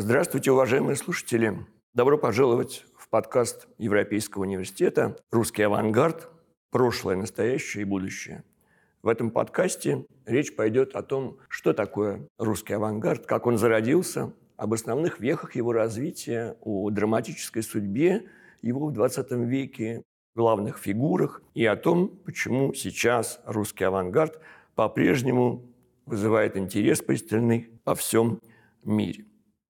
Здравствуйте, уважаемые слушатели. Добро пожаловать в подкаст Европейского университета «Русский авангард. Прошлое, настоящее и будущее». В этом подкасте речь пойдет о том, что такое русский авангард, как он зародился, об основных вехах его развития, о драматической судьбе его в 20 веке, главных фигурах и о том, почему сейчас русский авангард по-прежнему вызывает интерес пристальный во всем мире.